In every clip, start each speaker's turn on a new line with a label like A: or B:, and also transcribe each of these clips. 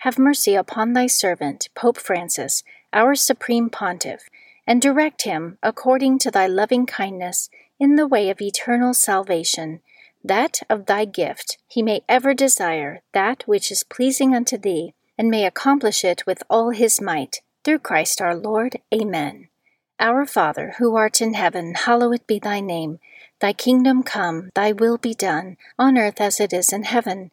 A: have mercy upon thy servant, Pope Francis, our Supreme Pontiff, and direct him, according to thy loving kindness, in the way of eternal salvation, that of thy gift he may ever desire that which is pleasing unto thee, and may accomplish it with all his might, through Christ our Lord. Amen. Our Father, who art in heaven, hallowed be thy name. Thy kingdom come, thy will be done, on earth as it is in heaven.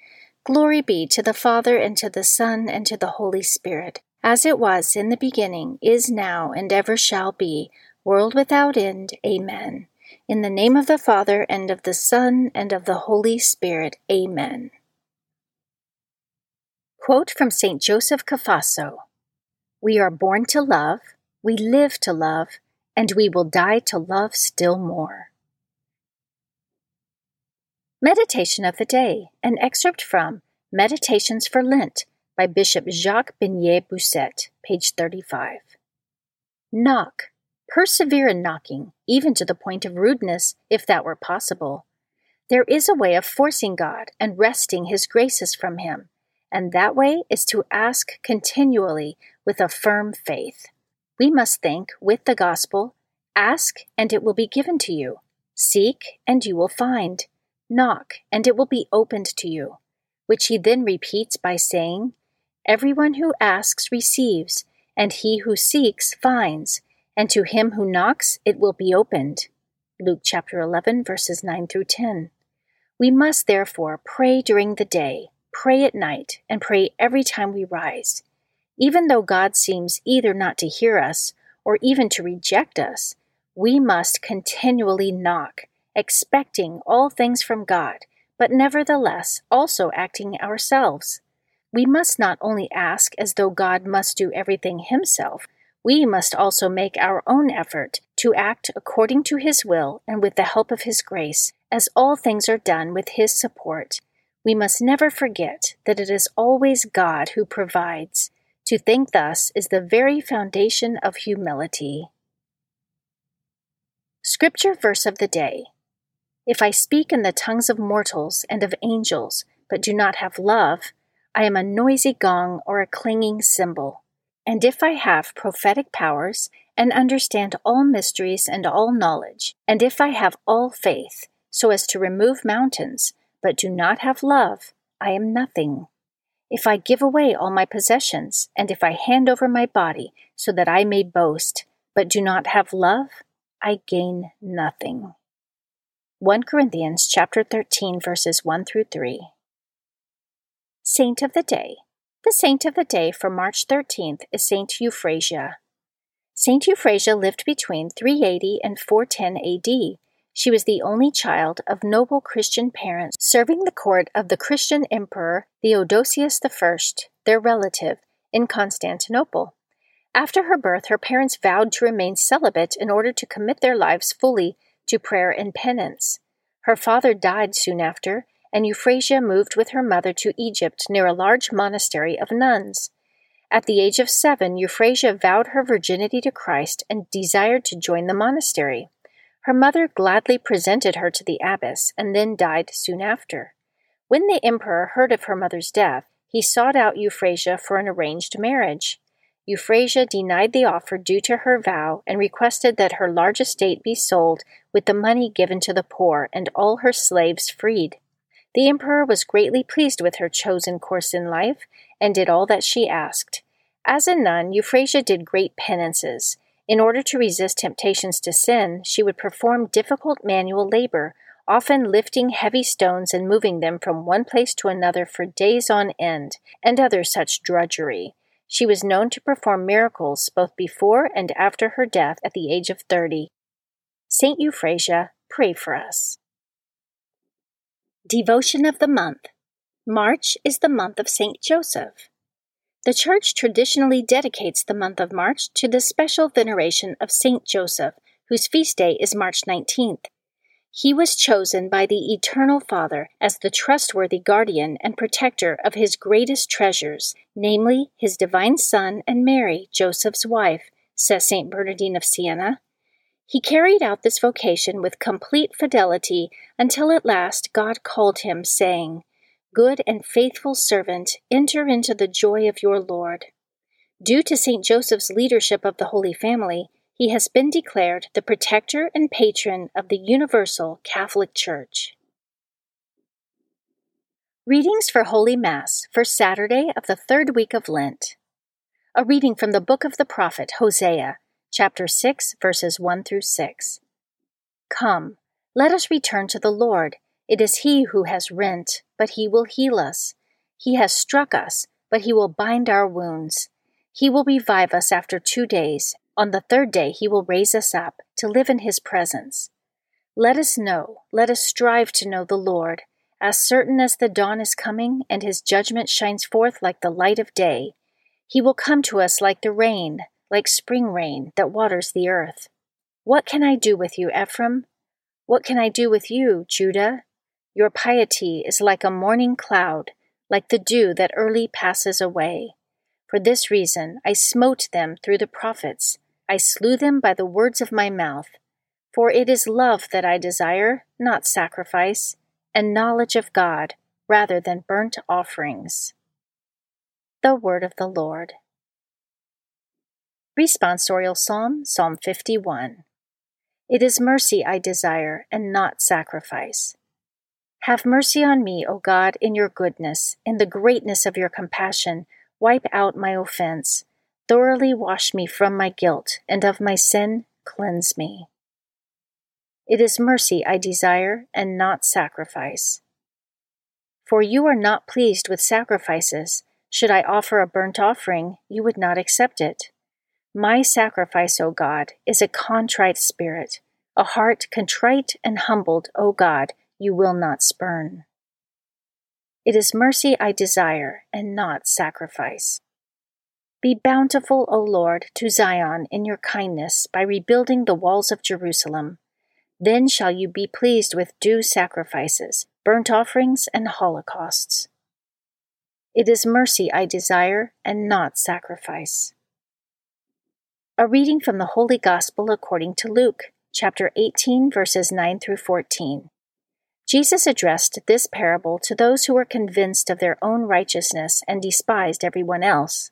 A: Glory be to the Father, and to the Son, and to the Holy Spirit, as it was in the beginning, is now, and ever shall be, world without end. Amen. In the name of the Father, and of the Son, and of the Holy Spirit. Amen. Quote from St. Joseph Cafasso We are born to love, we live to love, and we will die to love still more. Meditation of the Day, an excerpt from Meditations for Lent by Bishop Jacques Benet Bossuet, page 35. Knock. Persevere in knocking, even to the point of rudeness, if that were possible. There is a way of forcing God and wresting His graces from Him, and that way is to ask continually with a firm faith. We must think with the gospel ask, and it will be given to you, seek, and you will find Knock, and it will be opened to you. Which he then repeats by saying, Everyone who asks receives, and he who seeks finds, and to him who knocks it will be opened. Luke chapter 11, verses 9 through 10. We must therefore pray during the day, pray at night, and pray every time we rise. Even though God seems either not to hear us or even to reject us, we must continually knock expecting all things from God, but nevertheless also acting ourselves. We must not only ask as though God must do everything himself, we must also make our own effort to act according to his will and with the help of his grace, as all things are done with his support. We must never forget that it is always God who provides. To think thus is the very foundation of humility. Scripture verse of the day if I speak in the tongues of mortals and of angels, but do not have love, I am a noisy gong or a clanging cymbal. And if I have prophetic powers, and understand all mysteries and all knowledge, and if I have all faith, so as to remove mountains, but do not have love, I am nothing. If I give away all my possessions, and if I hand over my body so that I may boast, but do not have love, I gain nothing. 1 Corinthians chapter 13 verses 1 through 3. Saint of the Day. The saint of the day for March 13th is Saint Euphrasia. Saint Euphrasia lived between 380 and 410 AD. She was the only child of noble Christian parents serving the court of the Christian emperor Theodosius I, their relative, in Constantinople. After her birth, her parents vowed to remain celibate in order to commit their lives fully to prayer and penance. Her father died soon after, and Euphrasia moved with her mother to Egypt near a large monastery of nuns. At the age of seven, Euphrasia vowed her virginity to Christ and desired to join the monastery. Her mother gladly presented her to the abbess and then died soon after. When the emperor heard of her mother's death, he sought out Euphrasia for an arranged marriage. Euphrasia denied the offer due to her vow and requested that her large estate be sold with the money given to the poor and all her slaves freed. The emperor was greatly pleased with her chosen course in life and did all that she asked. As a nun, Euphrasia did great penances. In order to resist temptations to sin, she would perform difficult manual labor often lifting heavy stones and moving them from one place to another for days on end, and other such drudgery. She was known to perform miracles both before and after her death at the age of thirty. Saint Euphrasia, pray for us. Devotion of the Month March is the month of Saint Joseph. The Church traditionally dedicates the month of March to the special veneration of Saint Joseph, whose feast day is March 19th. He was chosen by the Eternal Father as the trustworthy guardian and protector of his greatest treasures, namely his divine Son and Mary, Joseph's wife, says St. Bernardine of Siena. He carried out this vocation with complete fidelity until at last God called him, saying, Good and faithful servant, enter into the joy of your Lord. Due to St. Joseph's leadership of the Holy Family, he has been declared the protector and patron of the Universal Catholic Church. Readings for Holy Mass for Saturday of the third week of Lent. A reading from the book of the prophet Hosea, chapter 6, verses 1 through 6. Come, let us return to the Lord. It is He who has rent, but He will heal us. He has struck us, but He will bind our wounds. He will revive us after two days, on the third day he will raise us up to live in his presence. Let us know, let us strive to know the Lord, as certain as the dawn is coming and his judgment shines forth like the light of day. He will come to us like the rain, like spring rain that waters the earth. What can I do with you, Ephraim? What can I do with you, Judah? Your piety is like a morning cloud, like the dew that early passes away. For this reason I smote them through the prophets, I slew them by the words of my mouth. For it is love that I desire, not sacrifice, and knowledge of God, rather than burnt offerings. The Word of the Lord. Responsorial Psalm, Psalm 51. It is mercy I desire, and not sacrifice. Have mercy on me, O God, in your goodness, in the greatness of your compassion Wipe out my offense. Thoroughly wash me from my guilt, and of my sin cleanse me. It is mercy I desire, and not sacrifice. For you are not pleased with sacrifices. Should I offer a burnt offering, you would not accept it. My sacrifice, O God, is a contrite spirit, a heart contrite and humbled, O God, you will not spurn. It is mercy I desire, and not sacrifice. Be bountiful, O Lord, to Zion in your kindness by rebuilding the walls of Jerusalem. Then shall you be pleased with due sacrifices, burnt offerings, and holocausts. It is mercy I desire, and not sacrifice. A reading from the Holy Gospel according to Luke, chapter 18, verses 9 through 14. Jesus addressed this parable to those who were convinced of their own righteousness and despised everyone else.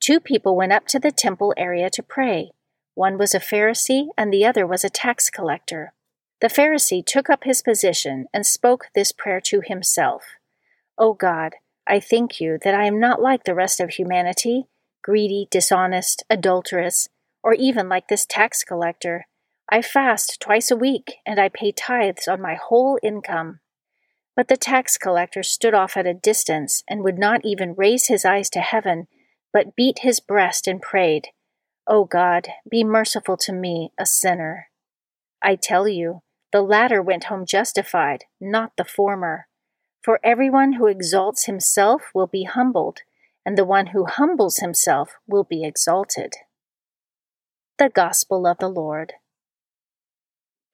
A: Two people went up to the temple area to pray. One was a Pharisee and the other was a tax collector. The Pharisee took up his position and spoke this prayer to himself O God, I thank you that I am not like the rest of humanity, greedy, dishonest, adulterous, or even like this tax collector. I fast twice a week, and I pay tithes on my whole income. But the tax collector stood off at a distance and would not even raise his eyes to heaven, but beat his breast and prayed, O God, be merciful to me, a sinner. I tell you, the latter went home justified, not the former. For everyone who exalts himself will be humbled, and the one who humbles himself will be exalted. The Gospel of the Lord.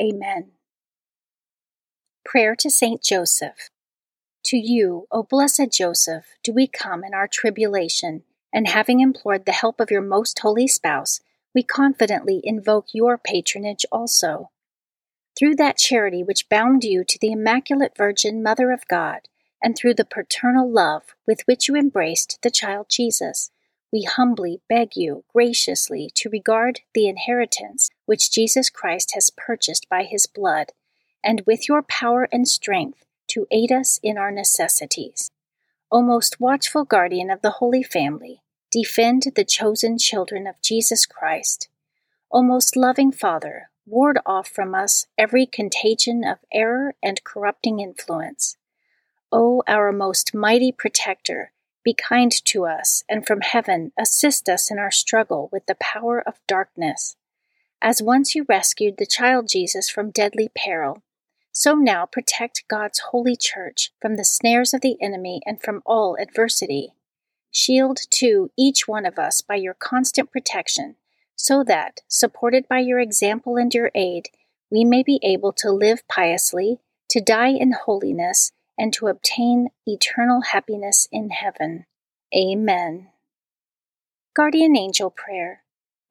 A: Amen. Prayer to Saint Joseph. To you, O blessed Joseph, do we come in our tribulation, and having implored the help of your most holy spouse, we confidently invoke your patronage also. Through that charity which bound you to the Immaculate Virgin Mother of God, and through the paternal love with which you embraced the child Jesus, we humbly beg you graciously to regard the inheritance which Jesus Christ has purchased by his blood, and with your power and strength to aid us in our necessities. O most watchful guardian of the Holy Family, defend the chosen children of Jesus Christ. O most loving Father, ward off from us every contagion of error and corrupting influence. O our most mighty protector, be kind to us, and from heaven assist us in our struggle with the power of darkness. As once you rescued the child Jesus from deadly peril, so now protect God's holy church from the snares of the enemy and from all adversity. Shield, too, each one of us by your constant protection so that, supported by your example and your aid, we may be able to live piously, to die in holiness, and to obtain eternal happiness in heaven. Amen. Guardian Angel Prayer.